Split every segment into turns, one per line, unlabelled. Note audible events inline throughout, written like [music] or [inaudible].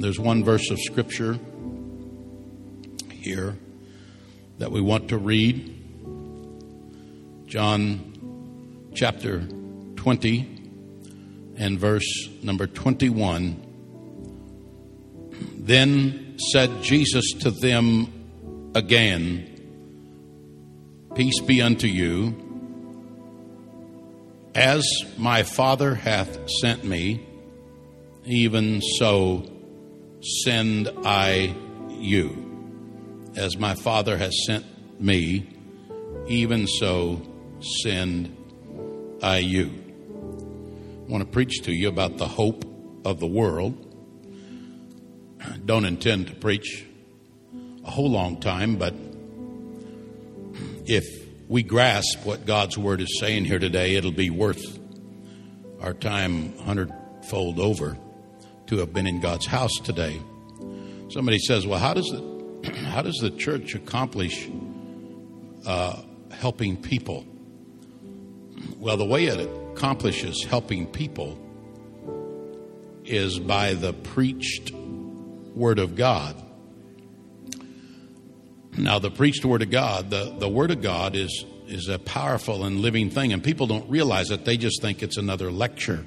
There's one verse of Scripture here that we want to read. John chapter 20 and verse number 21. Then said Jesus to them again, Peace be unto you. As my Father hath sent me, even so send I you. As my Father has sent me, even so send I you. I want to preach to you about the hope of the world. Don't intend to preach a whole long time, but if we grasp what God's Word is saying here today, it'll be worth our time hundredfold over to have been in God's house today. Somebody says, "Well, how does the [clears throat] how does the church accomplish uh, helping people?" Well, the way it accomplishes helping people is by the preached Word of God. Now, the preached Word of God, the, the Word of God is, is a powerful and living thing, and people don't realize it. They just think it's another lecture.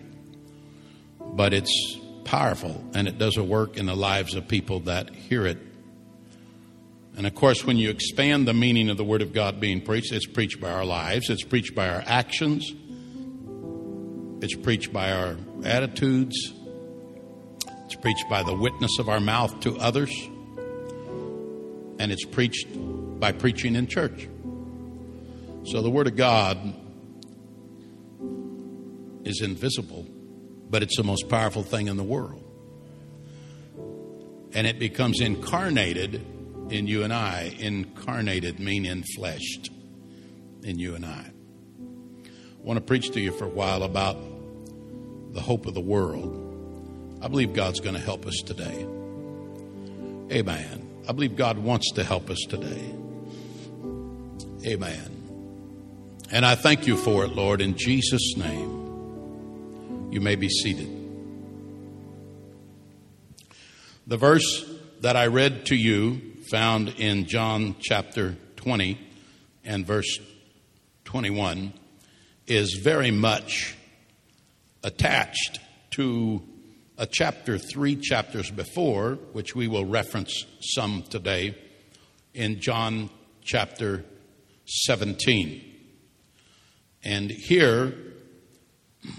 But it's powerful, and it does a work in the lives of people that hear it. And of course, when you expand the meaning of the Word of God being preached, it's preached by our lives, it's preached by our actions, it's preached by our attitudes, it's preached by the witness of our mouth to others, and it's preached by preaching in church. So the Word of God is invisible, but it's the most powerful thing in the world. And it becomes incarnated in you and I. Incarnated mean infleshed in you and I. I want to preach to you for a while about the hope of the world. I believe God's going to help us today. Amen. I believe God wants to help us today. Amen. And I thank you for it, Lord, in Jesus' name. You may be seated. The verse that I read to you, found in John chapter 20 and verse 21, is very much attached to a chapter three chapters before, which we will reference some today, in John chapter 17. And here,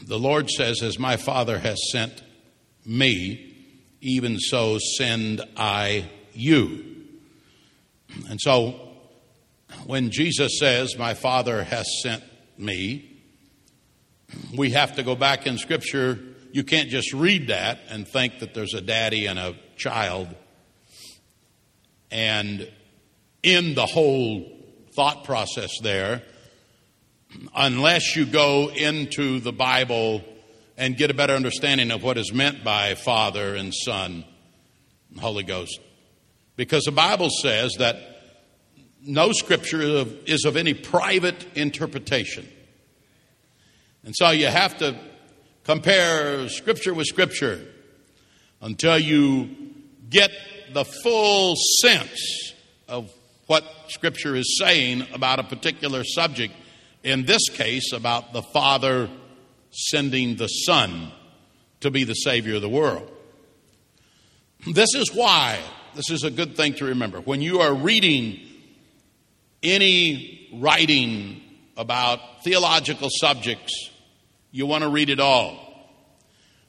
the Lord says, As my Father has sent me, even so send I you. And so, when Jesus says, My Father has sent me, we have to go back in Scripture you can't just read that and think that there's a daddy and a child. And in the whole thought process there, unless you go into the Bible and get a better understanding of what is meant by Father and Son and Holy Ghost. Because the Bible says that no scripture is of any private interpretation. And so you have to compare scripture with scripture until you get the full sense of what scripture is saying about a particular subject. In this case, about the Father sending the Son to be the Savior of the world. This is why, this is a good thing to remember. When you are reading any writing about theological subjects, you want to read it all.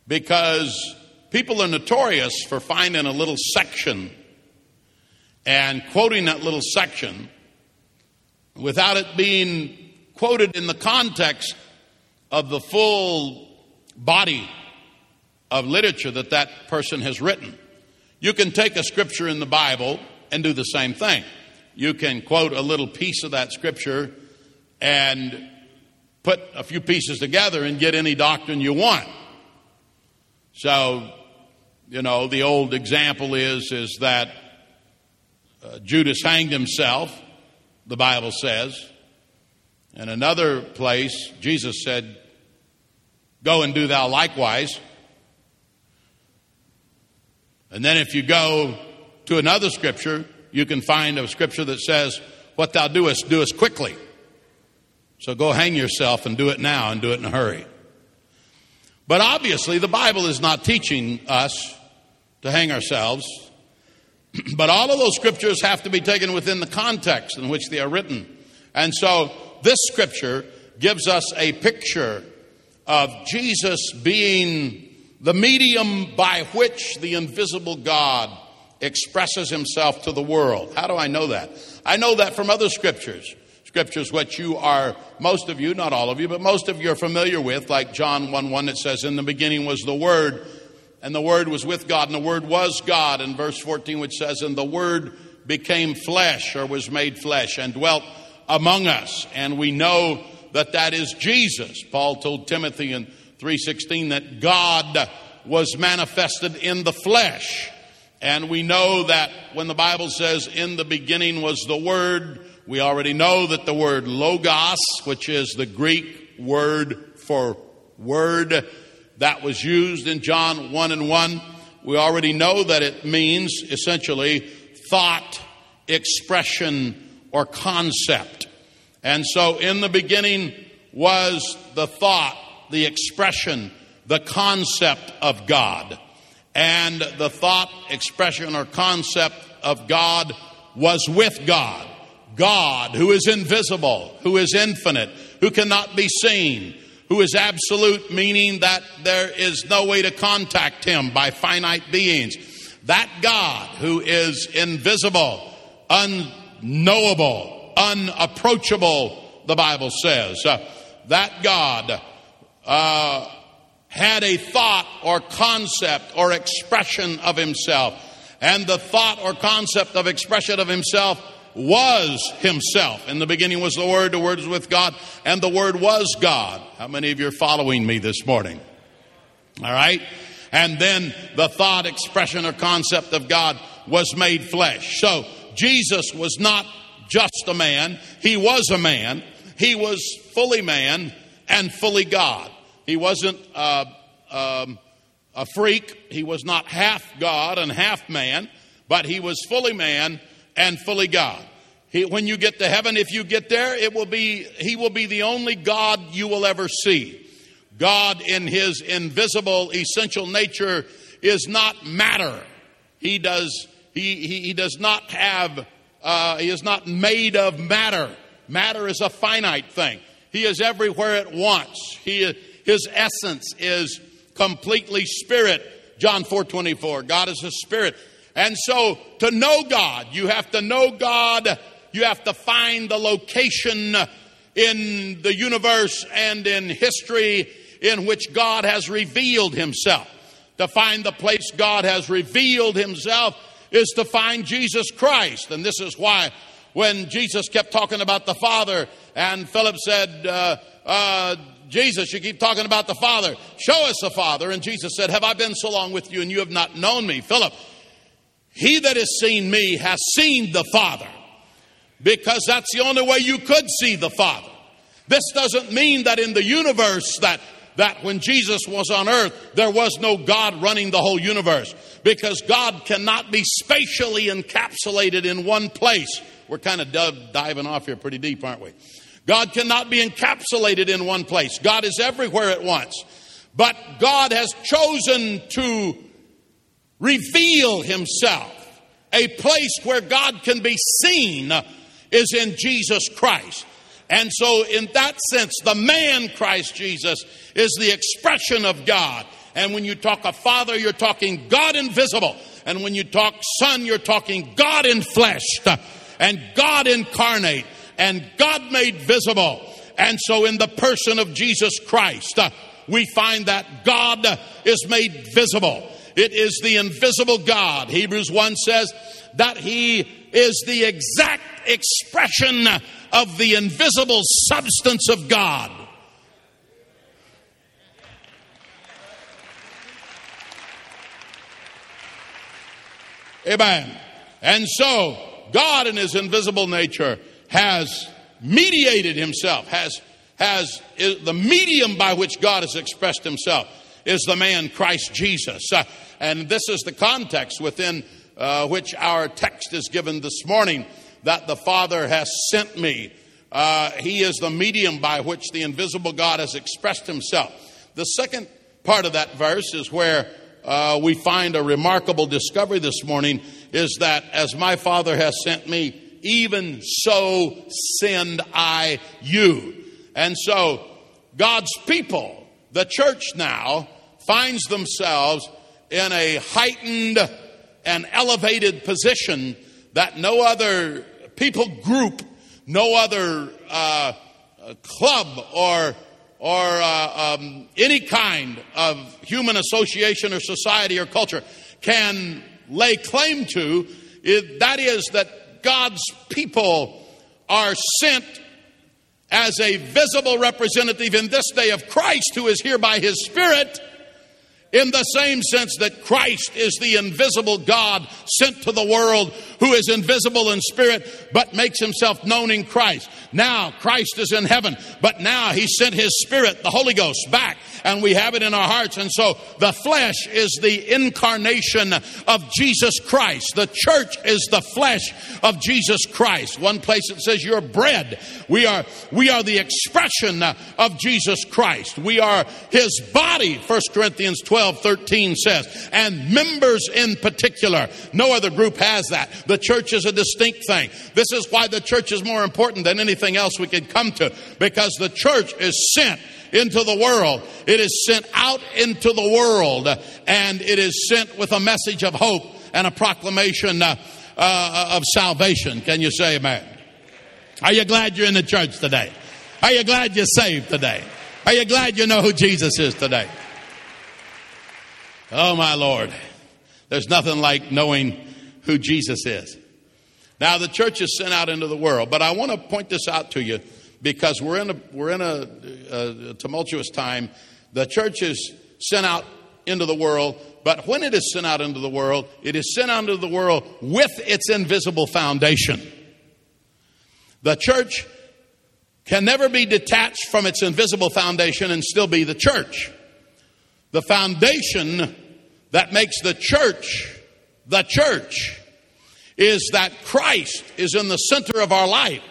Because people are notorious for finding a little section and quoting that little section without it being quoted in the context of the full body of literature that that person has written. You can take a scripture in the Bible and do the same thing. You can quote a little piece of that scripture and put a few pieces together and get any doctrine you want. So, you know, the old example is is that uh, Judas hanged himself, the Bible says. In another place, Jesus said, "Go and do thou likewise." And then if you go to another scripture, you can find a scripture that says, What thou doest, doest quickly. So go hang yourself and do it now and do it in a hurry. But obviously, the Bible is not teaching us to hang ourselves. [clears throat] but all of those scriptures have to be taken within the context in which they are written. And so this scripture gives us a picture of Jesus being the medium by which the invisible God expresses himself to the world. How do I know that? I know that from other scriptures. Scriptures which you are, most of you, not all of you, but most of you are familiar with, like John 1 1 that says, In the beginning was the Word, and the Word was with God, and the Word was God. And verse 14, which says, And the Word became flesh, or was made flesh, and dwelt among us. And we know that that is Jesus. Paul told Timothy in 3:16 that God was manifested in the flesh. And we know that when the Bible says in the beginning was the word, we already know that the word logos, which is the Greek word for word that was used in John 1 and 1, we already know that it means essentially thought, expression, or concept. And so in the beginning was the thought, the expression, the concept of God. And the thought, expression, or concept of God was with God. God, who is invisible, who is infinite, who cannot be seen, who is absolute, meaning that there is no way to contact him by finite beings. That God who is invisible, unknowable, unapproachable, the Bible says. Uh, that God uh, had a thought or concept or expression of himself. And the thought or concept of expression of himself was himself. In the beginning was the Word, the Word was with God, and the Word was God. How many of you are following me this morning? All right? And then the thought, expression, or concept of God was made flesh. So Jesus was not just a man, he was a man. He was fully man and fully God. He wasn't uh, um, a freak. He was not half God and half man, but he was fully man and fully God. He, when you get to heaven, if you get there, it will be he will be the only God you will ever see. God, in his invisible, essential nature, is not matter. He does he, he, he does not have uh, he is not made of matter. Matter is a finite thing. He is everywhere at once. He, his essence is completely spirit. John 4 24. God is a spirit. And so to know God, you have to know God. You have to find the location in the universe and in history in which God has revealed himself. To find the place God has revealed himself is to find Jesus Christ. And this is why when Jesus kept talking about the Father and Philip said, uh, uh, Jesus, you keep talking about the Father. Show us the Father. And Jesus said, Have I been so long with you and you have not known me? Philip, he that has seen me has seen the Father. Because that's the only way you could see the Father. This doesn't mean that in the universe that that when Jesus was on earth, there was no God running the whole universe because God cannot be spatially encapsulated in one place. We're kind of diving off here pretty deep, aren't we? God cannot be encapsulated in one place. God is everywhere at once. But God has chosen to reveal himself. A place where God can be seen is in Jesus Christ. And so, in that sense, the man Christ Jesus is the expression of God. And when you talk of Father, you're talking God invisible. And when you talk Son, you're talking God in flesh and God incarnate and God made visible. And so, in the person of Jesus Christ, we find that God is made visible. It is the invisible God. Hebrews 1 says that He is the exact expression of the invisible substance of God. Amen. And so, God in His invisible nature has mediated Himself, has, has the medium by which God has expressed Himself is the man Christ Jesus. Uh, and this is the context within uh, which our text is given this morning that the Father has sent me. Uh, he is the medium by which the invisible God has expressed himself. The second part of that verse is where uh, we find a remarkable discovery this morning is that as my Father has sent me, even so send I you. And so God's people, the church now, finds themselves in a heightened and elevated position that no other people group, no other uh, club or or uh, um, any kind of human association or society or culture can lay claim to. It, that is that God's people are sent as a visible representative in this day of Christ who is here by his Spirit in the same sense that Christ is the invisible God sent to the world who is invisible in spirit but makes himself known in Christ. Now Christ is in heaven, but now he sent his spirit, the Holy Ghost, back and we have it in our hearts. And so the flesh is the incarnation of Jesus Christ. The church is the flesh of Jesus Christ. One place it says you're bread. We are, we are the expression of Jesus Christ. We are his body, 1 Corinthians 12, 13 says, and members in particular. No other group has that. The church is a distinct thing. This is why the church is more important than anything else we could come to, because the church is sent into the world. It is sent out into the world and it is sent with a message of hope and a proclamation uh, uh, of salvation. Can you say amen? Are you glad you're in the church today? Are you glad you're saved today? Are you glad you know who Jesus is today? Oh my Lord. There's nothing like knowing who Jesus is. Now the church is sent out into the world, but I want to point this out to you because we're in a, we're in a, a tumultuous time. The church is sent out into the world, but when it is sent out into the world, it is sent out into the world with its invisible foundation. The church can never be detached from its invisible foundation and still be the church. The foundation that makes the church the church is that Christ is in the center of our life.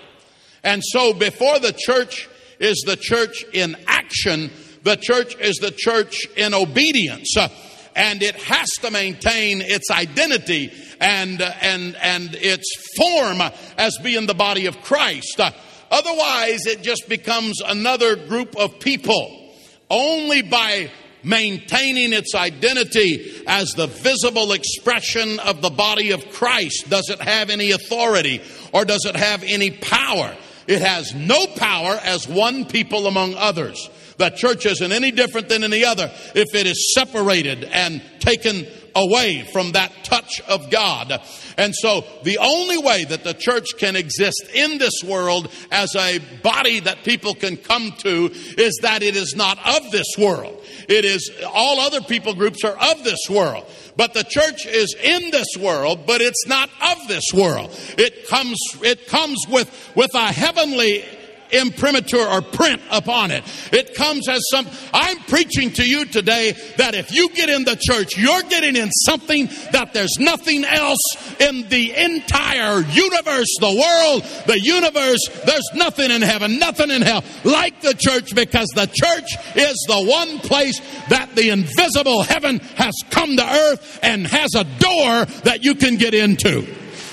And so before the church is the church in action, the church is the church in obedience. Uh, and it has to maintain its identity and, uh, and, and its form as being the body of Christ. Uh, otherwise, it just becomes another group of people. Only by maintaining its identity as the visible expression of the body of Christ does it have any authority or does it have any power. It has no power as one people among others. The church isn't any different than any other if it is separated and taken away from that touch of God. And so the only way that the church can exist in this world as a body that people can come to is that it is not of this world. It is all other people groups are of this world. But the church is in this world, but it's not of this world. It comes, it comes with, with a heavenly imprimatur or print upon it. It comes as some, I'm preaching to you today that if you get in the church, you're getting in something that there's nothing else in the entire universe, the world, the universe. There's nothing in heaven, nothing in hell like the church because the church is the one place that the invisible heaven has come to earth and has a door that you can get into.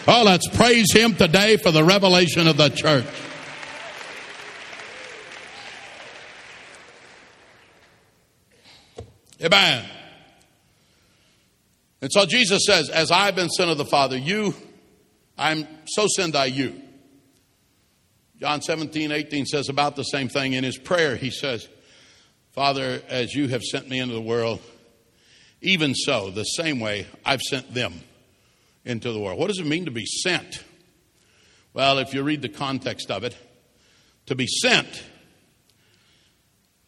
Oh, let's praise Him today for the revelation of the church. Amen. And so Jesus says, As I've been sent of the Father, you, I'm so send I you. John 17, 18 says about the same thing in his prayer. He says, Father, as you have sent me into the world, even so, the same way I've sent them into the world. What does it mean to be sent? Well, if you read the context of it, to be sent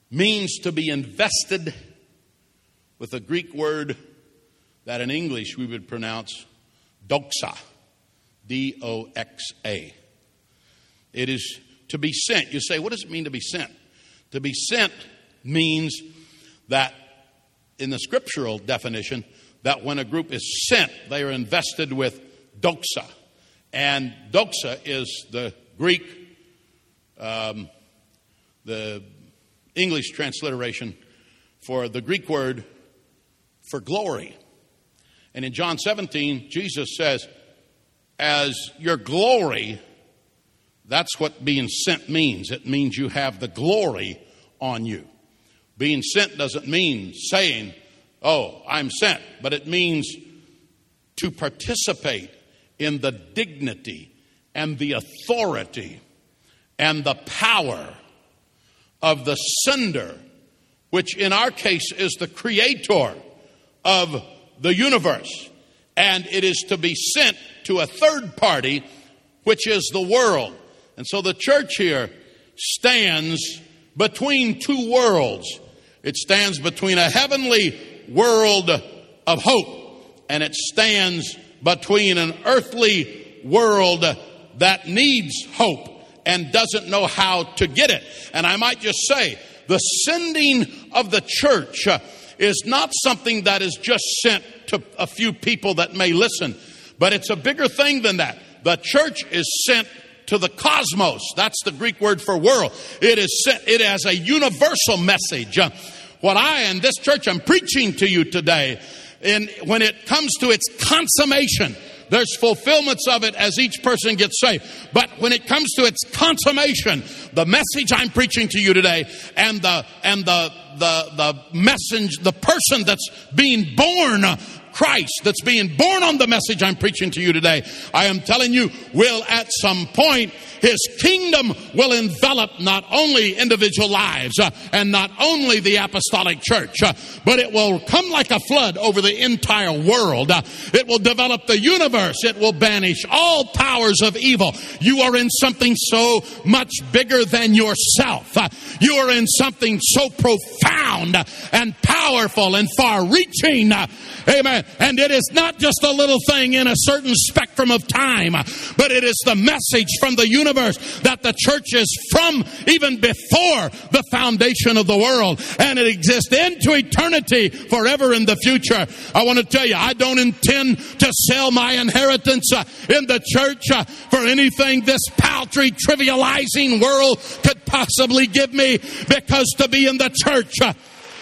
means to be invested with a Greek word that in English we would pronounce doxa, D O X A. It is to be sent. You say, what does it mean to be sent? To be sent means that in the scriptural definition that when a group is sent, they are invested with doxa. And doxa is the Greek, um, the English transliteration for the Greek word for glory. And in John 17, Jesus says, as your glory, that's what being sent means. It means you have the glory on you. Being sent doesn't mean saying, oh, I'm sent, but it means to participate in the dignity and the authority and the power of the sender, which in our case is the creator of the universe. And it is to be sent to a third party, which is the world. And so the church here stands between two worlds. It stands between a heavenly world of hope and it stands between an earthly world that needs hope and doesn't know how to get it. And I might just say, the sending of the church is not something that is just sent to a few people that may listen, but it's a bigger thing than that. The church is sent to the cosmos. That's the Greek word for world. It is sent, it has a universal message. Uh, what I and this church I'm preaching to you today, and when it comes to its consummation, there's fulfillments of it as each person gets saved. But when it comes to its consummation, the message I'm preaching to you today and the, and the, the, the message, the person that's being born Christ that's being born on the message I'm preaching to you today, I am telling you, will at some point his kingdom will envelop not only individual lives uh, and not only the apostolic church, uh, but it will come like a flood over the entire world. Uh, it will develop the universe. It will banish all powers of evil. You are in something so much bigger than yourself. Uh, you are in something so profound and powerful and far reaching. Uh, amen. And it is not just a little thing in a certain spectrum of time, but it is the message from the universe that the church is from even before the foundation of the world and it exists into eternity forever in the future. I want to tell you, I don't intend to sell my inheritance uh, in the church uh, for anything this paltry, trivializing world could possibly give me because to be in the church uh,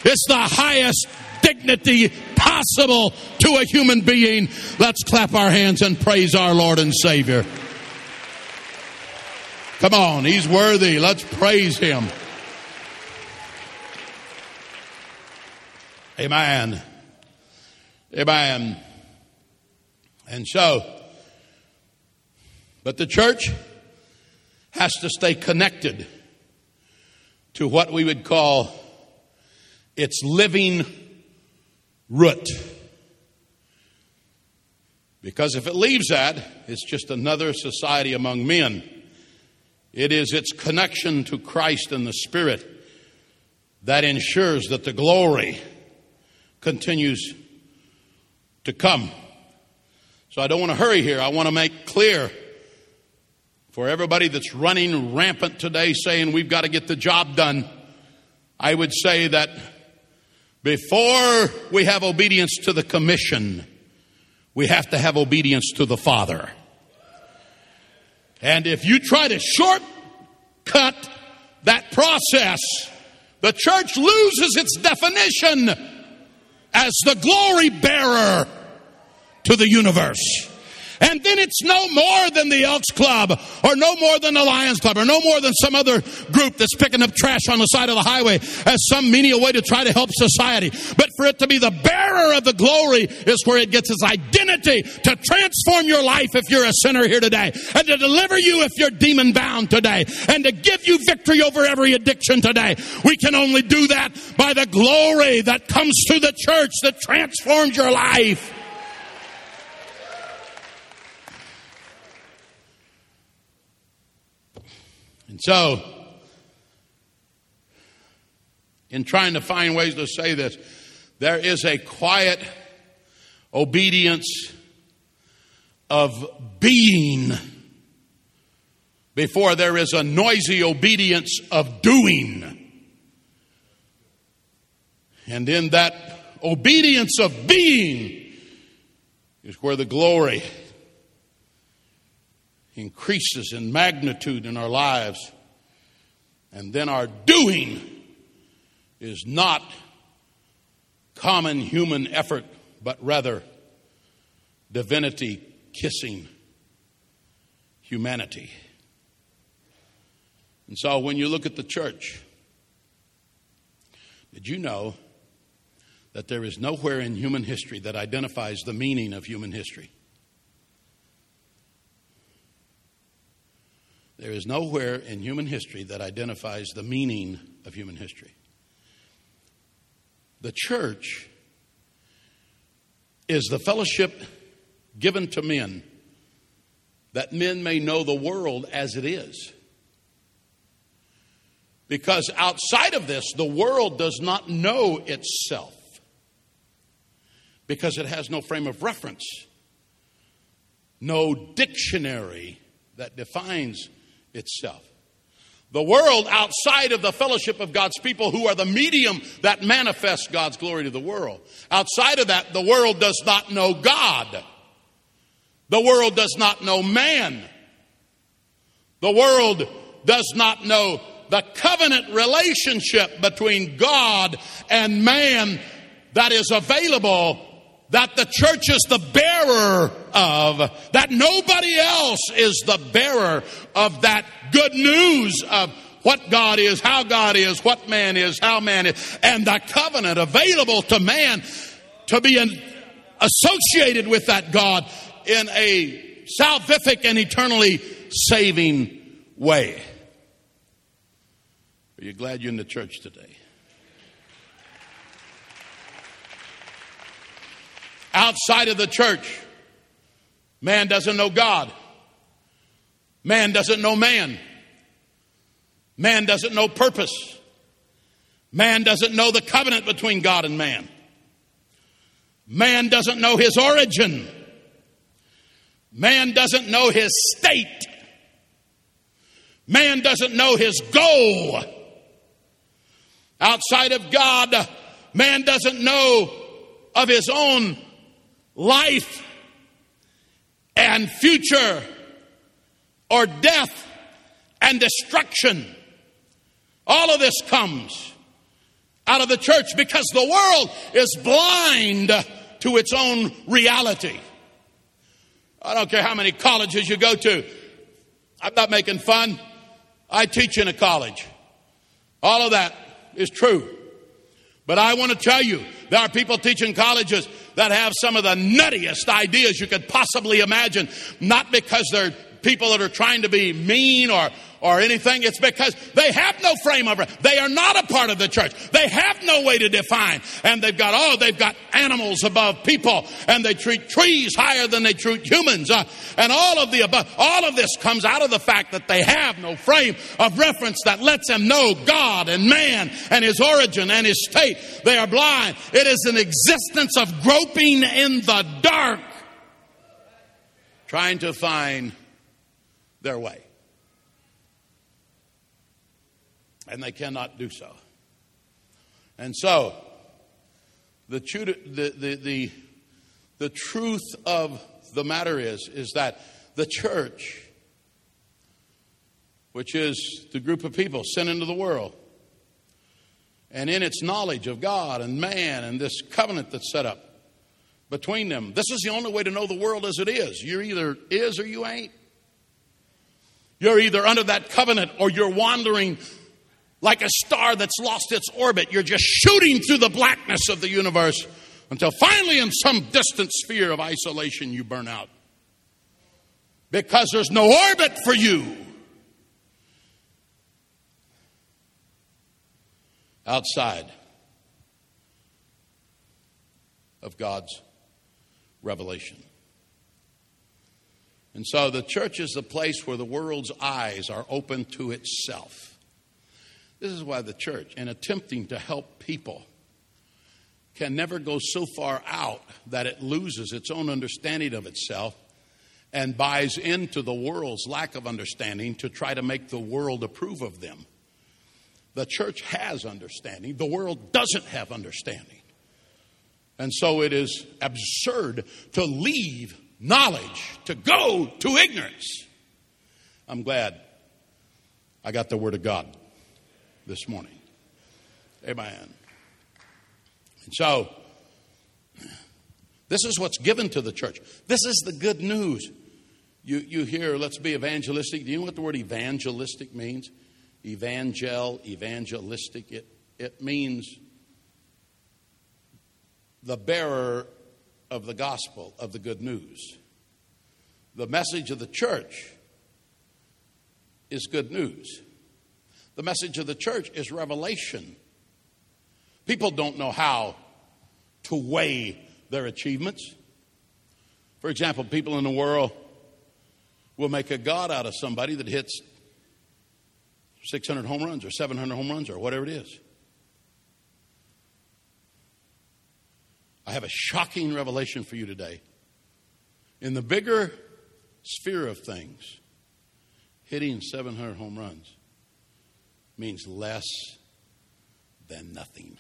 is the highest dignity possible to a human being. Let's clap our hands and praise our Lord and Savior. Come on, he's worthy. Let's praise him. Amen. Amen. And so, but the church has to stay connected to what we would call its living root. Because if it leaves that, it's just another society among men. It is its connection to Christ and the Spirit that ensures that the glory continues to come. So I don't want to hurry here. I want to make clear for everybody that's running rampant today saying we've got to get the job done. I would say that before we have obedience to the commission, we have to have obedience to the Father. And if you try to shortcut that process, the church loses its definition as the glory bearer to the universe. And then it's no more than the Elks Club or no more than the Lions Club or no more than some other group that's picking up trash on the side of the highway as some menial way to try to help society. But for it to be the bearer of the glory is where it gets its identity to transform your life if you're a sinner here today and to deliver you if you're demon bound today and to give you victory over every addiction today. We can only do that by the glory that comes through the church that transforms your life. So, in trying to find ways to say this, there is a quiet obedience of being before there is a noisy obedience of doing. And in that obedience of being is where the glory increases in magnitude in our lives. And then our doing is not common human effort, but rather divinity kissing humanity. And so when you look at the church, did you know that there is nowhere in human history that identifies the meaning of human history? There is nowhere in human history that identifies the meaning of human history. The church is the fellowship given to men that men may know the world as it is. Because outside of this, the world does not know itself because it has no frame of reference, no dictionary that defines itself. The world outside of the fellowship of God's people, who are the medium that manifests God's glory to the world. Outside of that, the world does not know God. The world does not know man. The world does not know the covenant relationship between God and man that is available that the church is the bearer of, that nobody else is the bearer of that good news of what God is, how God is, what man is, how man is, and the covenant available to man to be in, associated with that God in a salvific and eternally saving way. Are you glad you're in the church today? Outside of the church, man doesn't know God. Man doesn't know man. Man doesn't know purpose. Man doesn't know the covenant between God and man. Man doesn't know his origin. Man doesn't know his state. Man doesn't know his goal. Outside of God, man doesn't know of his own life and future or death and destruction. All of this comes out of the church because the world is blind to its own reality. I don't care how many colleges you go to. I'm not making fun. I teach in a college. All of that is true. But I want to tell you, there are people teaching colleges that have some of the nuttiest ideas you could possibly imagine, not because they're people that are trying to be mean or or anything. It's because they have no frame of reference. They are not a part of the church. They have no way to define. And they've got, oh, they've got animals above people and they treat trees higher than they treat humans. Uh, and all of the above, all of this comes out of the fact that they have no frame of reference that lets them know God and man and his origin and his state. They are blind. It is an existence of groping in the dark, trying to find their way. And they cannot do so. And so, the, the, the, the, the truth of the matter is, is that the church, which is the group of people sent into the world, and in its knowledge of God and man and this covenant that's set up between them, this is the only way to know the world as it is. You're either is or you ain't. You're either under that covenant or you're wandering like a star that's lost its orbit. You're just shooting through the blackness of the universe until finally, in some distant sphere of isolation, you burn out. Because there's no orbit for you. Outside of God's revelation. And so the church is the place where the world's eyes are open to itself. This is why the church, in attempting to help people, can never go so far out that it loses its own understanding of itself and buys into the world's lack of understanding to try to make the world approve of them. The church has understanding, the world doesn't have understanding. And so it is absurd to leave knowledge, to go to ignorance. I'm glad I got the Word of God this morning. Amen. And so, this is what's given to the church. This is the good news. You, you hear, let's be evangelistic. Do you know what the word evangelistic means? Evangel, evangelistic. It, it means the bearer of the gospel, of the good news. The message of the church is good news. The message of the church is revelation. People don't know how to weigh their achievements. For example, people in the world will make a God out of somebody that hits 600 home runs or 700 home runs or whatever it is. I have a shocking revelation for you today. In the bigger sphere of things, hitting 700 home runs means less than nothing.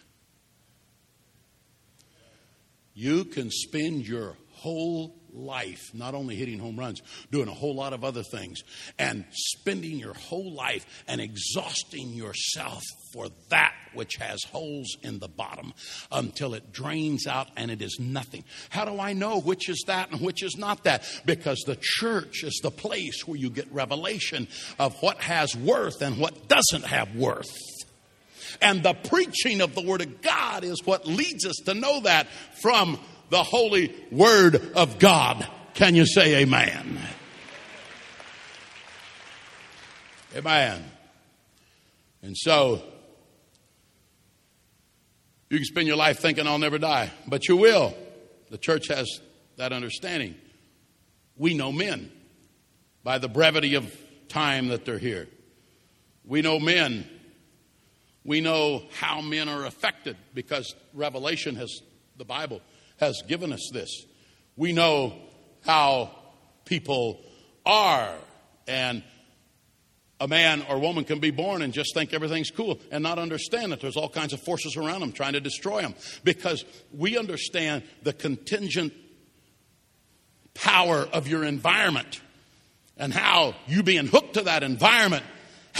You can spend your whole life not only hitting home runs, doing a whole lot of other things, and spending your whole life and exhausting yourself for that which has holes in the bottom until it drains out and it is nothing. How do I know which is that and which is not that? Because the church is the place where you get revelation of what has worth and what doesn't have worth. And the preaching of the Word of God is what leads us to know that from the holy Word of God. Can you say amen? Amen. And so, you can spend your life thinking I'll never die, but you will. The church has that understanding. We know men by the brevity of time that they're here. We know men. We know how men are affected because Revelation has, the Bible has given us this. We know how people are and a man or woman can be born and just think everything's cool and not understand that there's all kinds of forces around them trying to destroy them because we understand the contingent power of your environment and how you being hooked to that environment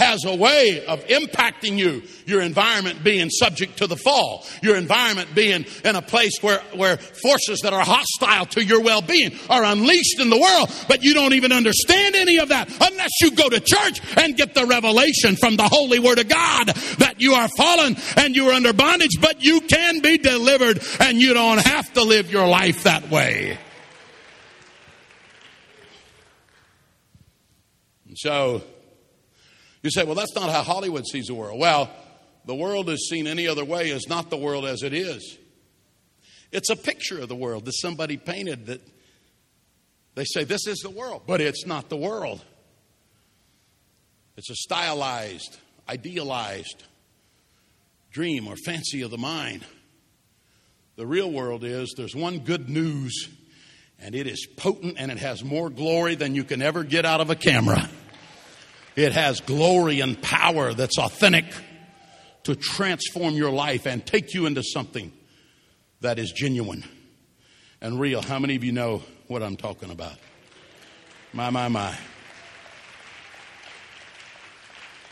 has a way of impacting you. Your environment being subject to the fall. Your environment being in a place where, where forces that are hostile to your well-being are unleashed in the world, but you don't even understand any of that unless you go to church and get the revelation from the holy word of God that you are fallen and you are under bondage, but you can be delivered and you don't have to live your life that way. So, you say, well, that's not how Hollywood sees the world. Well, the world is seen any other way is not the world as it is. It's a picture of the world that somebody painted that they say this is the world, but it's not the world. It's a stylized, idealized dream or fancy of the mind. The real world is there's one good news, and it is potent and it has more glory than you can ever get out of a camera. It has glory and power that's authentic to transform your life and take you into something that is genuine and real. How many of you know what I'm talking about? My, my, my.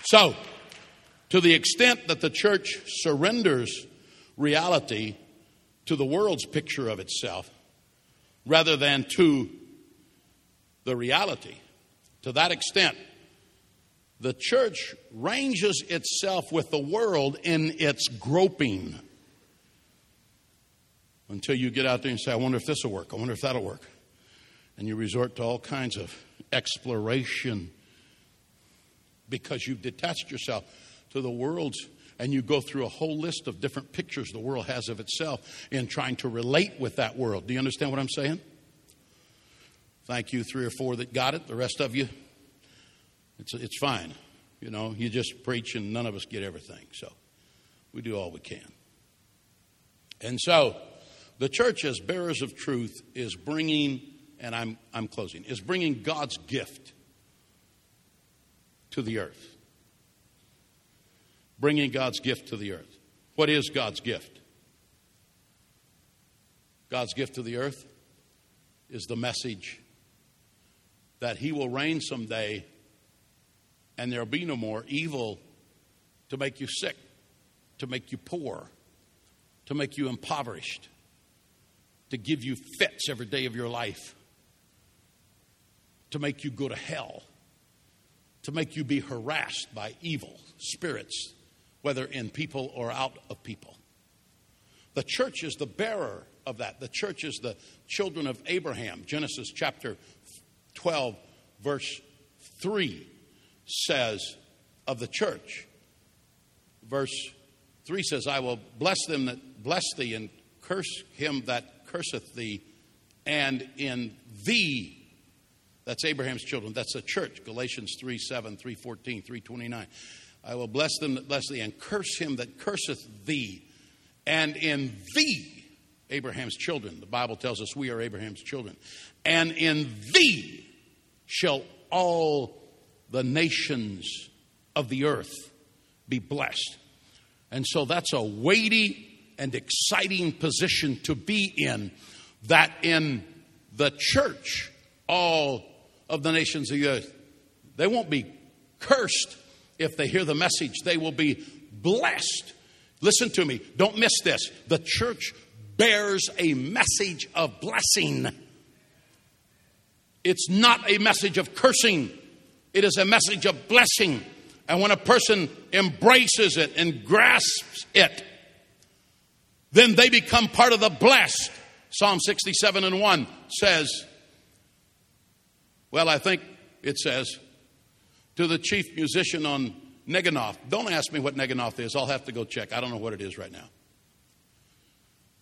So, to the extent that the church surrenders reality to the world's picture of itself rather than to the reality, to that extent, the church ranges itself with the world in its groping until you get out there and say, I wonder if this will work. I wonder if that'll work. And you resort to all kinds of exploration because you've detached yourself to the world's and you go through a whole list of different pictures the world has of itself in trying to relate with that world. Do you understand what I'm saying? Thank you, three or four that got it. The rest of you, it's, it's fine. You know, you just preach and none of us get everything. So we do all we can. And so the church, as bearers of truth, is bringing, and I'm, I'm closing, is bringing God's gift to the earth. Bringing God's gift to the earth. What is God's gift? God's gift to the earth is the message that He will reign someday and there'll be no more evil to make you sick, to make you poor, to make you impoverished, to give you fits every day of your life, to make you go to hell, to make you be harassed by evil spirits, whether in people or out of people. The church is the bearer of that. The church is the children of Abraham. Genesis chapter 12, verse 3 says of the church. Verse 3 says, I will bless them that bless thee and curse him that curseth thee, and in thee. That's Abraham's children. That's the church. Galatians 3 7, 3 14, 3 29. I will bless them that bless thee, and curse him that curseth thee. And in thee, Abraham's children. The Bible tells us we are Abraham's children. And in thee shall all the nations of the earth be blessed. And so that's a weighty and exciting position to be in, that in the church, all of the nations of the earth, they won't be cursed if they hear the message, they will be blessed. Listen to me, don't miss this. The church bears a message of blessing. It's not a message of cursing. It is a message of blessing. And when a person embraces it and grasps it, then they become part of the blessed. Psalm 67 and 1 says, well, I think it says, to the chief musician on Neginoth. Don't ask me what Neginoth is. I'll have to go check. I don't know what it is right now.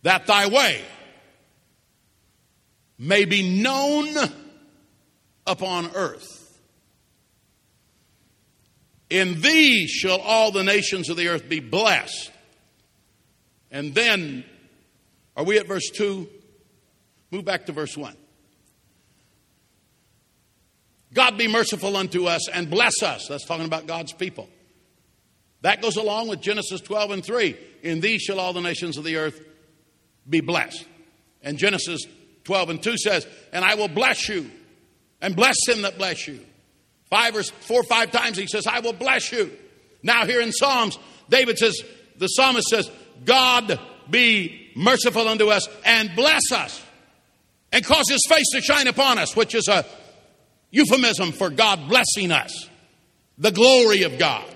That thy way may be known upon earth in thee shall all the nations of the earth be blessed. And then, are we at verse 2? Move back to verse 1. God be merciful unto us and bless us. That's talking about God's people. That goes along with Genesis 12 and 3. In thee shall all the nations of the earth be blessed. And Genesis 12 and 2 says, And I will bless you and bless him that bless you. Five or four or five times he says, I will bless you. Now, here in Psalms, David says, the psalmist says, God be merciful unto us and bless us and cause his face to shine upon us, which is a euphemism for God blessing us. The glory of God,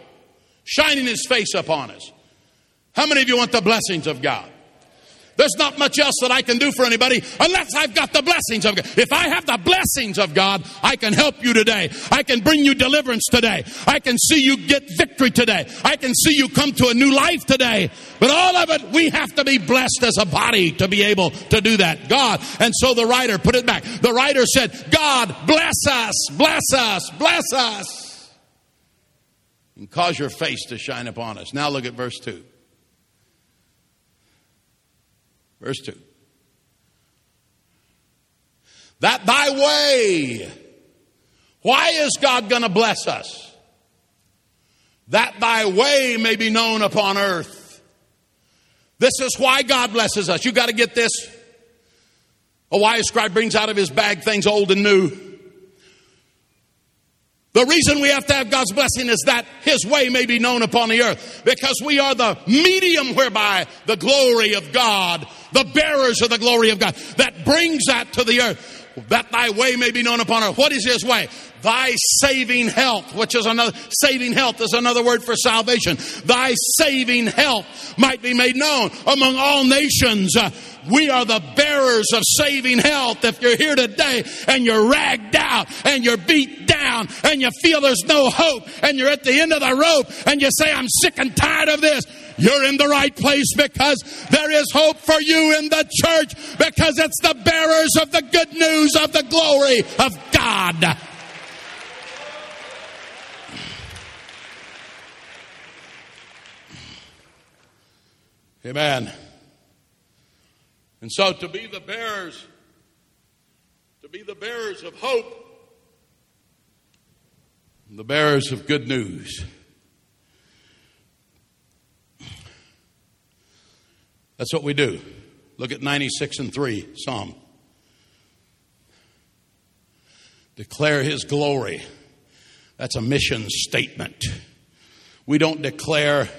shining his face upon us. How many of you want the blessings of God? There's not much else that I can do for anybody unless I've got the blessings of God. If I have the blessings of God, I can help you today. I can bring you deliverance today. I can see you get victory today. I can see you come to a new life today. But all of it, we have to be blessed as a body to be able to do that. God. And so the writer put it back. The writer said, God bless us, bless us, bless us. And cause your face to shine upon us. Now look at verse 2. Verse 2. That thy way. Why is God going to bless us? That thy way may be known upon earth. This is why God blesses us. You got to get this. A wise scribe brings out of his bag things old and new. The reason we have to have God's blessing is that His way may be known upon the earth because we are the medium whereby the glory of God, the bearers of the glory of God, that brings that to the earth. That thy way may be known upon earth. What is His way? Thy saving health, which is another, saving health is another word for salvation. Thy saving health might be made known among all nations. Uh, we are the bearers of saving health. If you're here today and you're ragged out and you're beat down and you feel there's no hope and you're at the end of the rope and you say, I'm sick and tired of this, you're in the right place because there is hope for you in the church because it's the bearers of the good news of the glory of God. Amen. And so to be the bearers, to be the bearers of hope, the bearers of good news. That's what we do. Look at 96 and 3, Psalm. Declare his glory. That's a mission statement. We don't declare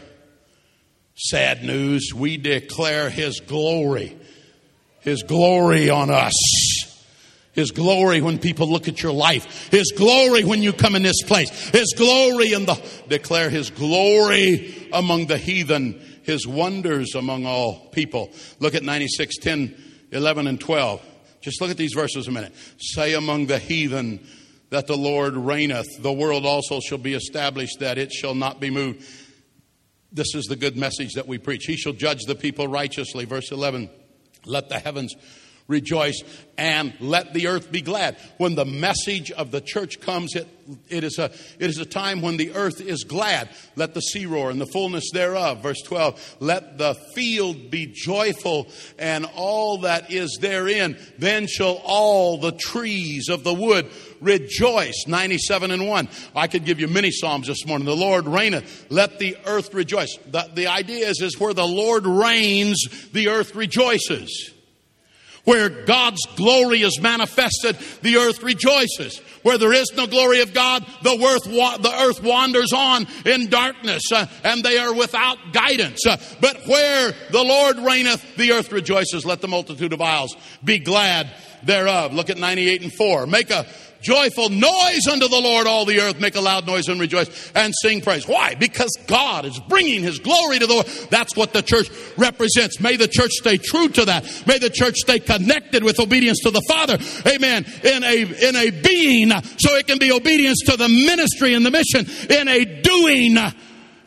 sad news, we declare his glory. His glory on us. His glory when people look at your life. His glory when you come in this place. His glory in the, declare His glory among the heathen. His wonders among all people. Look at 96, 10, 11, and 12. Just look at these verses a minute. Say among the heathen that the Lord reigneth. The world also shall be established that it shall not be moved. This is the good message that we preach. He shall judge the people righteously. Verse 11. Let the heavens rejoice and let the earth be glad. When the message of the church comes, it, it, is a, it is a time when the earth is glad. Let the sea roar and the fullness thereof. Verse 12, let the field be joyful and all that is therein. Then shall all the trees of the wood rejoice. 97 and 1. I could give you many Psalms this morning. The Lord reigneth. Let the earth rejoice. The, the idea is, is where the Lord reigns, the earth rejoices. Where God's glory is manifested, the earth rejoices. Where there is no glory of God, the earth, the earth wanders on in darkness uh, and they are without guidance. Uh, but where the Lord reigneth, the earth rejoices. Let the multitude of isles be glad thereof. Look at 98 and 4. Make a joyful noise unto the Lord, all the earth. Make a loud noise and rejoice and sing praise. Why? Because God is bringing His glory to the world. That's what the church represents. May the church stay true to that. May the church stay connected with obedience to the Father. Amen. In a, in a being, so it can be obedience to the ministry and the mission in a doing.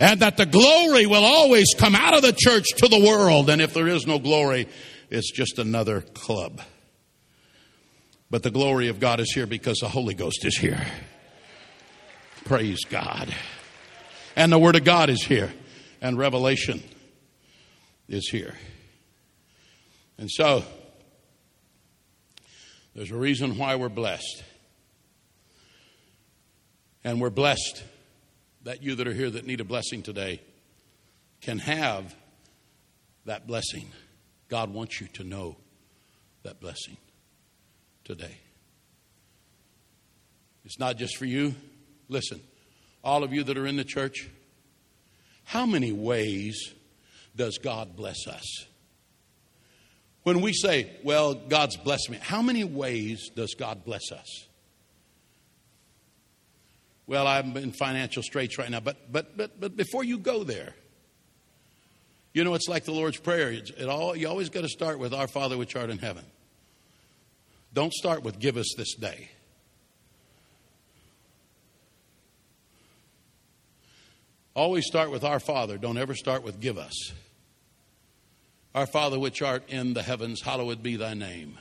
And that the glory will always come out of the church to the world. And if there is no glory, it's just another club. But the glory of God is here because the Holy Ghost is here. Praise God. And the Word of God is here. And revelation is here. And so, there's a reason why we're blessed. And we're blessed that you that are here that need a blessing today can have that blessing. God wants you to know that blessing today. It's not just for you. Listen, all of you that are in the church, how many ways does God bless us? When we say, well, God's blessed me, how many ways does God bless us? Well, I'm in financial straits right now, but but but but before you go there, you know it's like the Lord's Prayer. It all you always got to start with Our Father which art in heaven. Don't start with give us this day. Always start with our Father. Don't ever start with give us. Our Father which art in the heavens, hallowed be thy name.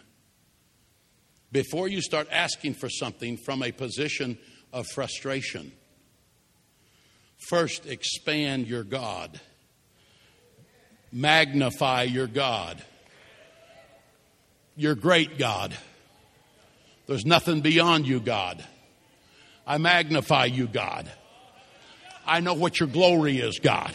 Before you start asking for something from a position of frustration, first expand your God, magnify your God, your great God. There's nothing beyond you, God. I magnify you, God. I know what your glory is, God.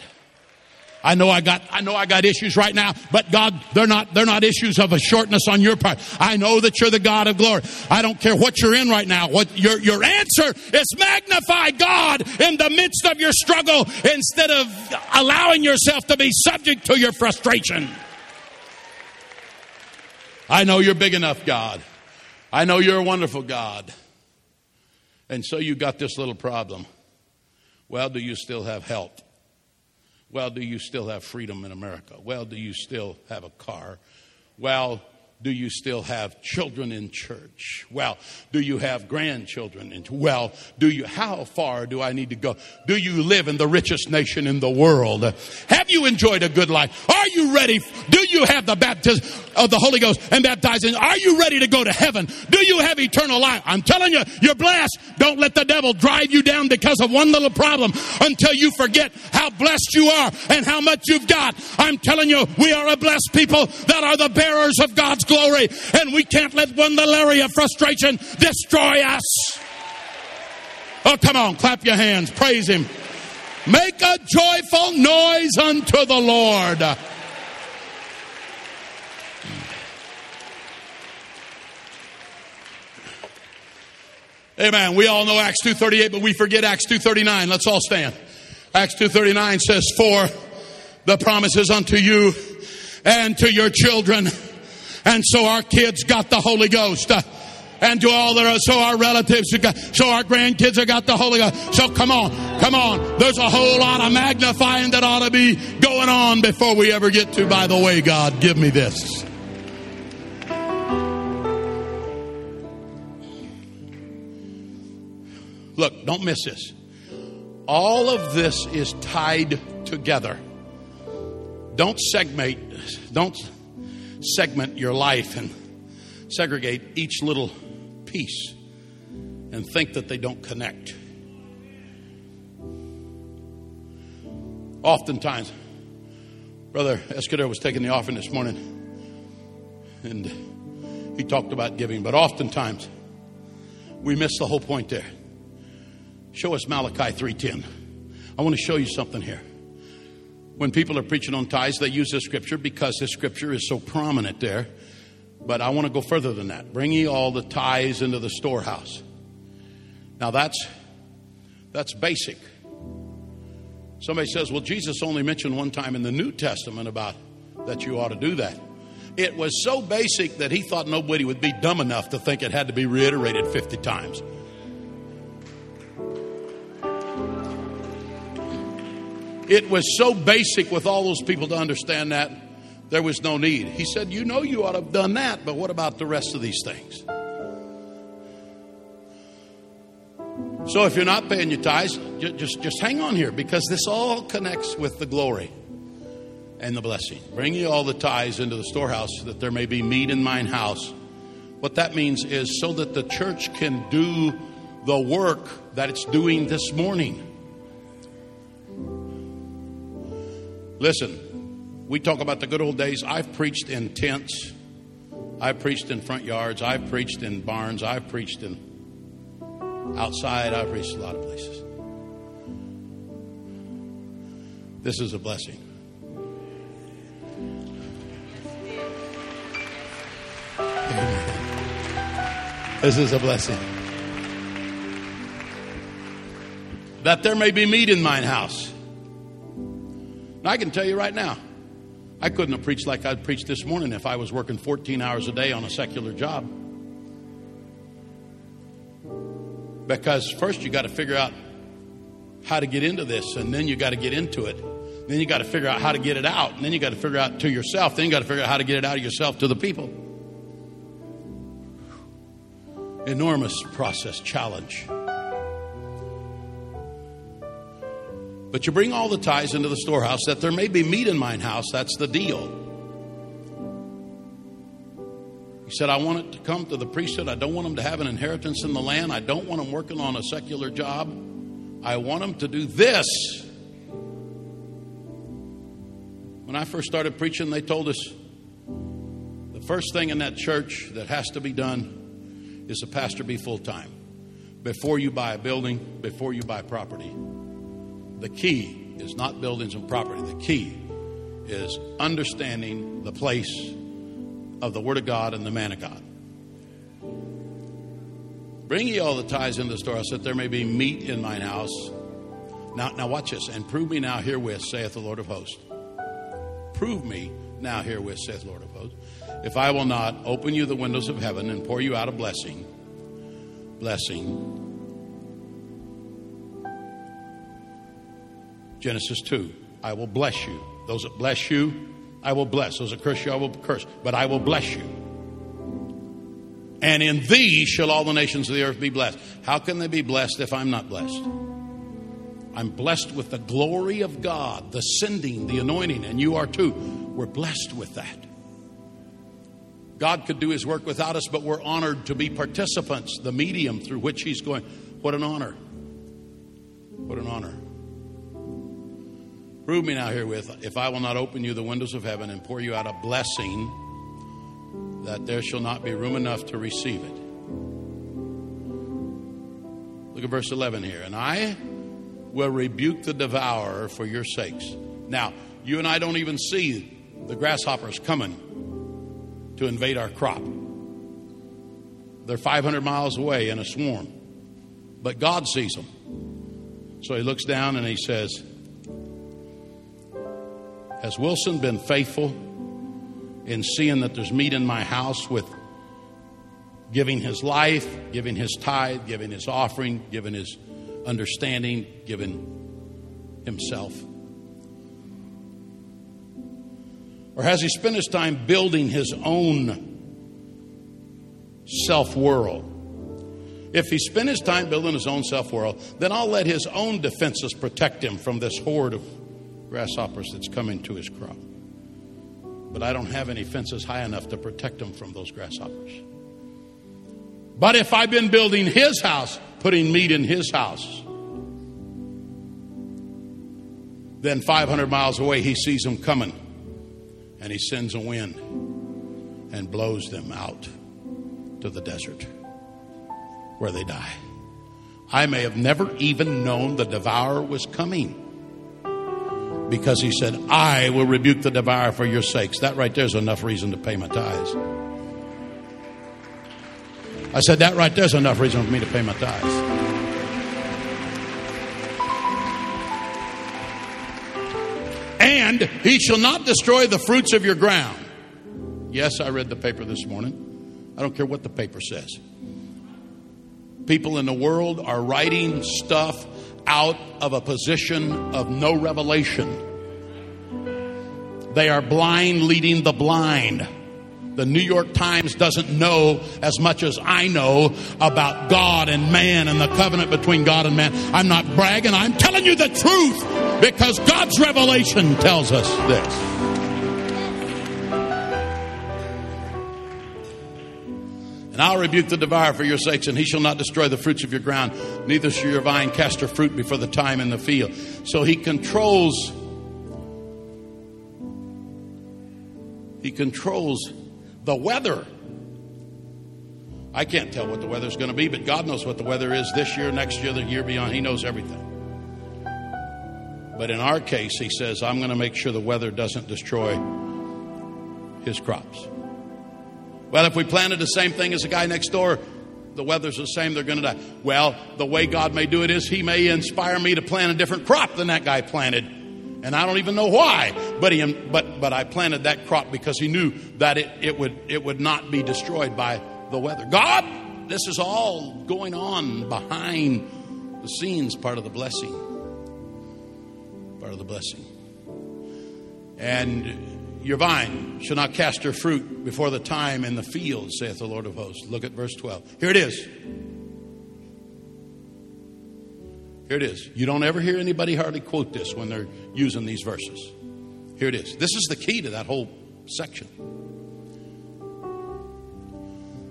I know I got, I know I got issues right now, but God, they're not, they're not issues of a shortness on your part. I know that you're the God of glory. I don't care what you're in right now. What your, your answer is magnify God in the midst of your struggle instead of allowing yourself to be subject to your frustration. I know you're big enough, God. I know you're a wonderful God. And so you got this little problem. Well, do you still have health? Well, do you still have freedom in America? Well, do you still have a car? Well, do you still have children in church? Well, do you have grandchildren in Well, do you, how far do I need to go? Do you live in the richest nation in the world? Have you enjoyed a good life? Are you ready? Do you have the baptism of the Holy Ghost and baptizing? Are you ready to go to heaven? Do you have eternal life? I'm telling you, you're blessed. Don't let the devil drive you down because of one little problem until you forget how blessed you are and how much you've got. I'm telling you, we are a blessed people that are the bearers of God's glory, and we can't let one little area of frustration destroy us. Oh, come on, clap your hands, praise Him. Make a joyful noise unto the Lord. Amen. We all know Acts 2:38, but we forget Acts 2:39. Let's all stand. Acts 2:39 says, "For the promises unto you and to your children and so our kids got the Holy Ghost. and to all that are, so our relatives, so our grandkids have got the Holy Ghost. So come on, come on. There's a whole lot of magnifying that ought to be going on before we ever get to, by the way, God, give me this. Look, don't miss this. All of this is tied together. Don't segment, don't segment your life and segregate each little piece and think that they don't connect. Oftentimes, Brother Escudero was taking the offering this morning and he talked about giving, but oftentimes we miss the whole point there. Show us Malachi 3:10. I want to show you something here. When people are preaching on tithes, they use this scripture because this scripture is so prominent there. But I want to go further than that. Bring ye all the tithes into the storehouse. Now that's that's basic. Somebody says, "Well, Jesus only mentioned one time in the New Testament about that you ought to do that." It was so basic that he thought nobody would be dumb enough to think it had to be reiterated 50 times. It was so basic with all those people to understand that there was no need. He said, You know, you ought to have done that, but what about the rest of these things? So if you're not paying your tithes, just, just hang on here because this all connects with the glory and the blessing. Bring you all the tithes into the storehouse that there may be meat in mine house. What that means is so that the church can do the work that it's doing this morning. Listen, we talk about the good old days. I've preached in tents, I've preached in front yards, I've preached in barns, I've preached in outside, I've preached a lot of places. This is a blessing. [laughs] This is a blessing. That there may be meat in mine house. I can tell you right now, I couldn't have preached like I'd preached this morning if I was working 14 hours a day on a secular job. Because first you got to figure out how to get into this, and then you got to get into it. Then you got to figure out how to get it out, and then you got to figure out to yourself. Then you got to figure out how to get it out of yourself to the people. Enormous process challenge. But you bring all the tithes into the storehouse that there may be meat in mine house. That's the deal. He said, I want it to come to the priesthood. I don't want them to have an inheritance in the land. I don't want them working on a secular job. I want them to do this. When I first started preaching, they told us the first thing in that church that has to be done is the pastor be full time. Before you buy a building, before you buy property. The key is not buildings and property. The key is understanding the place of the Word of God and the man of God. Bring ye all the tithes into the storehouse, that there may be meat in mine house. Now, now watch this. And prove me now herewith, saith the Lord of hosts. Prove me now herewith, saith the Lord of hosts. If I will not open you the windows of heaven and pour you out a blessing, blessing Genesis 2. I will bless you. Those that bless you, I will bless. Those that curse you, I will curse. But I will bless you. And in thee shall all the nations of the earth be blessed. How can they be blessed if I'm not blessed? I'm blessed with the glory of God, the sending, the anointing, and you are too. We're blessed with that. God could do his work without us, but we're honored to be participants, the medium through which he's going. What an honor. What an honor. Prove me now herewith, if I will not open you the windows of heaven and pour you out a blessing, that there shall not be room enough to receive it. Look at verse 11 here. And I will rebuke the devourer for your sakes. Now, you and I don't even see the grasshoppers coming to invade our crop. They're 500 miles away in a swarm. but God sees them. So he looks down and he says, Has Wilson been faithful in seeing that there's meat in my house with giving his life, giving his tithe, giving his offering, giving his understanding, giving himself? Or has he spent his time building his own self world? If he spent his time building his own self world, then I'll let his own defenses protect him from this horde of grasshoppers that's coming to his crop. But I don't have any fences high enough to protect him from those grasshoppers. But if I've been building his house, putting meat in his house, then 500 miles away he sees them coming and he sends a wind and blows them out to the desert where they die. I may have never even known the devourer was coming because he said, I will rebuke the devourer for your sakes. That right there is enough reason to pay my tithes. I said, that right there's enough reason for me to pay my tithes. And he shall not destroy the fruits of your ground. Yes, I read the paper this morning. I don't care what the paper says. People in the world are writing stuff out of a position of no revelation. They are blind leading the blind. The New York Times doesn't know as much as I know about God and man and the covenant between God and man. I'm not bragging, I'm telling you the truth because God's revelation tells us this. And I'll rebuke the devourer for your sakes, and he shall not destroy the fruits of your ground, neither shall your vine cast her fruit before the time in the field. So he controls. He controls the weather. I can't tell what the weather's going to be, but God knows what the weather is this year, next year, the year beyond. He knows everything. But in our case, He says, I'm going to make sure the weather doesn't destroy His crops. Well, if we planted the same thing as the guy next door, the weather's the same, they're going to die. Well, the way God may do it is He may inspire me to plant a different crop than that guy planted and I don't even know why. But he, but but I planted that crop because he knew that it, it would it would not be destroyed by the weather. God, this is all going on behind the scenes, part of the blessing. Part of the blessing. And your vine shall not cast her fruit before the time in the field, saith the Lord of hosts. Look at verse 12. Here it is. Here it is. You don't ever hear anybody hardly quote this when they're using these verses. Here it is. This is the key to that whole section.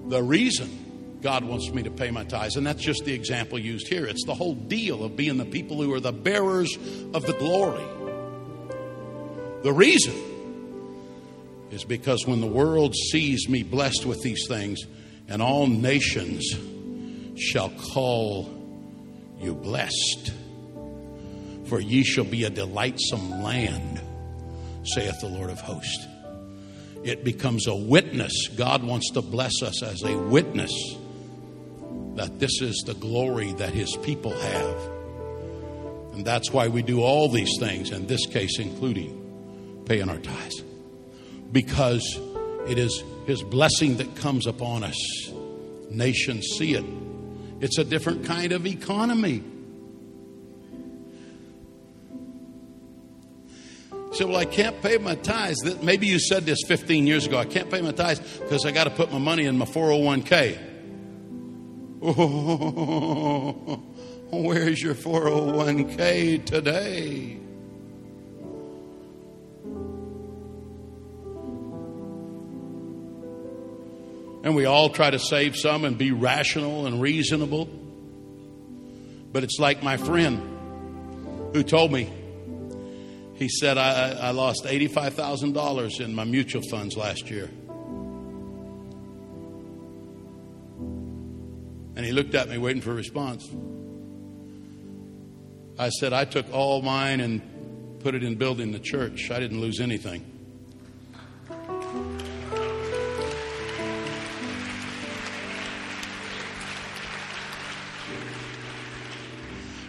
The reason God wants me to pay my tithes, and that's just the example used here, it's the whole deal of being the people who are the bearers of the glory. The reason is because when the world sees me blessed with these things, and all nations shall call you blessed, for ye shall be a delightsome land, saith the Lord of hosts. It becomes a witness. God wants to bless us as a witness that this is the glory that his people have. And that's why we do all these things, in this case, including paying our tithes. Because it is his blessing that comes upon us. Nations see it it's a different kind of economy. So, well, I can't pay my tithes. Maybe you said this 15 years ago. I can't pay my tithes because I got to put my money in my 401k. Oh, [laughs] where's your 401k today? And we all try to save some and be rational and reasonable. But it's like my friend who told me, he said, I, I lost $85,000 in my mutual funds last year. And he looked at me waiting for a response. I said, I took all mine and put it in building the church. I didn't lose anything.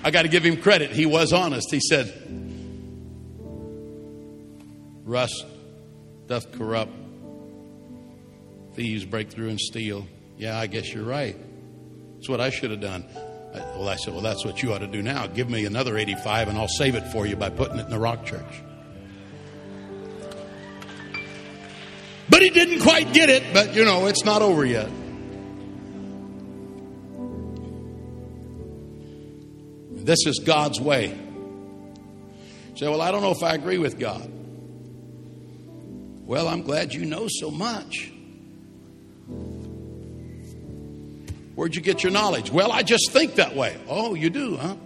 I got to give him credit. He was honest. He said, Rust doth corrupt, thieves break through and steal. Yeah, I guess you're right. That's what I should have done. I, well, I said, Well, that's what you ought to do now. Give me another 85 and I'll save it for you by putting it in the rock church. But he didn't quite get it, but you know, it's not over yet. This is God's way. You say, Well, I don't know if I agree with God. Well, I'm glad you know so much. Where'd you get your knowledge? Well, I just think that way. Oh, you do, huh?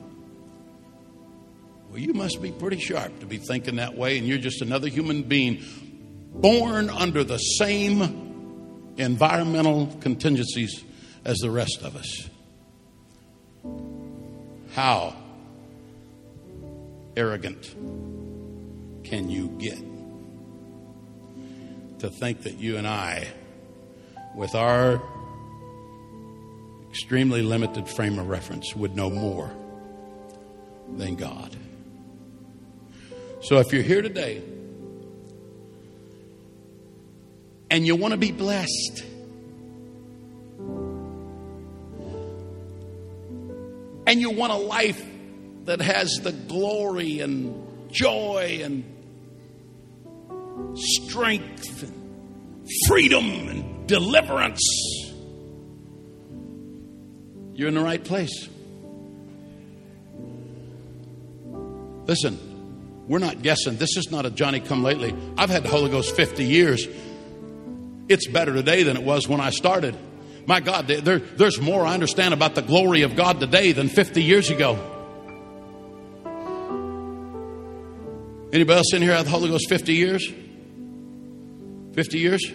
Well, you must be pretty sharp to be thinking that way, and you're just another human being born under the same environmental contingencies as the rest of us. How arrogant can you get to think that you and I, with our extremely limited frame of reference, would know more than God? So if you're here today and you want to be blessed, and you want a life that has the glory and joy and strength and freedom and deliverance, you're in the right place. Listen, we're not guessing. This is not a Johnny come lately. I've had the Holy Ghost 50 years. It's better today than it was when I started. My God, there, there's more I understand about the glory of God today than 50 years ago. Anybody else in here had the Holy Ghost 50 years? 50 years?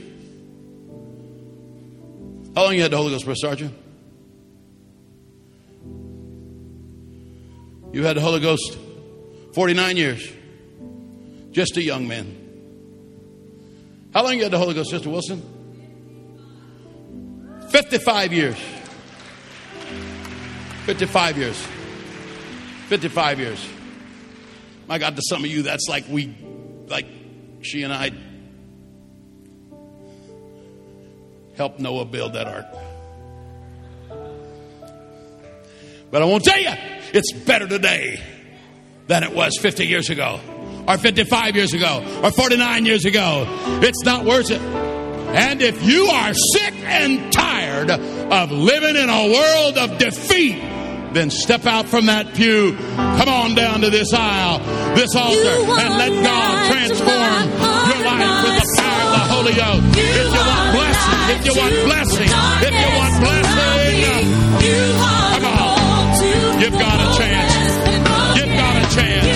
How long you had the Holy Ghost, Brother Sergeant? You had the Holy Ghost 49 years. Just a young man. How long you had the Holy Ghost, Sister Wilson? 55 years. 55 years. 55 years. My God, to some of you, that's like we, like she and I helped Noah build that ark. But I won't tell you, it's better today than it was 50 years ago, or 55 years ago, or 49 years ago. It's not worth it. And if you are sick and tired of living in a world of defeat, then step out from that pew, come on down to this aisle, this altar, and let God transform your life with the power of the Holy Ghost. If you want blessing, if you want blessing, if you want blessing, come on. You've got a chance. You've got a chance.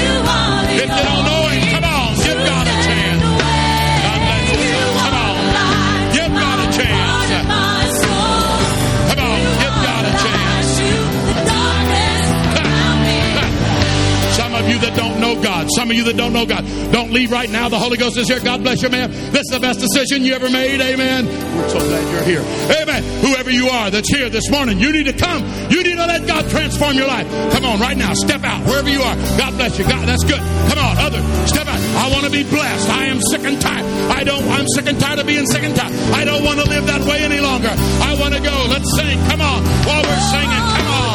Of you that don't know God, some of you that don't know God, don't leave right now. The Holy Ghost is here. God bless you, man. This is the best decision you ever made. Amen. We're so glad you're here. Amen. Whoever you are that's here this morning, you need to come. You need to let God transform your life. Come on, right now. Step out wherever you are. God bless you. God, that's good. Come on, other. Step out. I want to be blessed. I am sick and tired. I don't. I'm sick and tired of being sick and tired. I don't want to live that way any longer. I want to go. Let's sing. Come on. While we're singing, come on.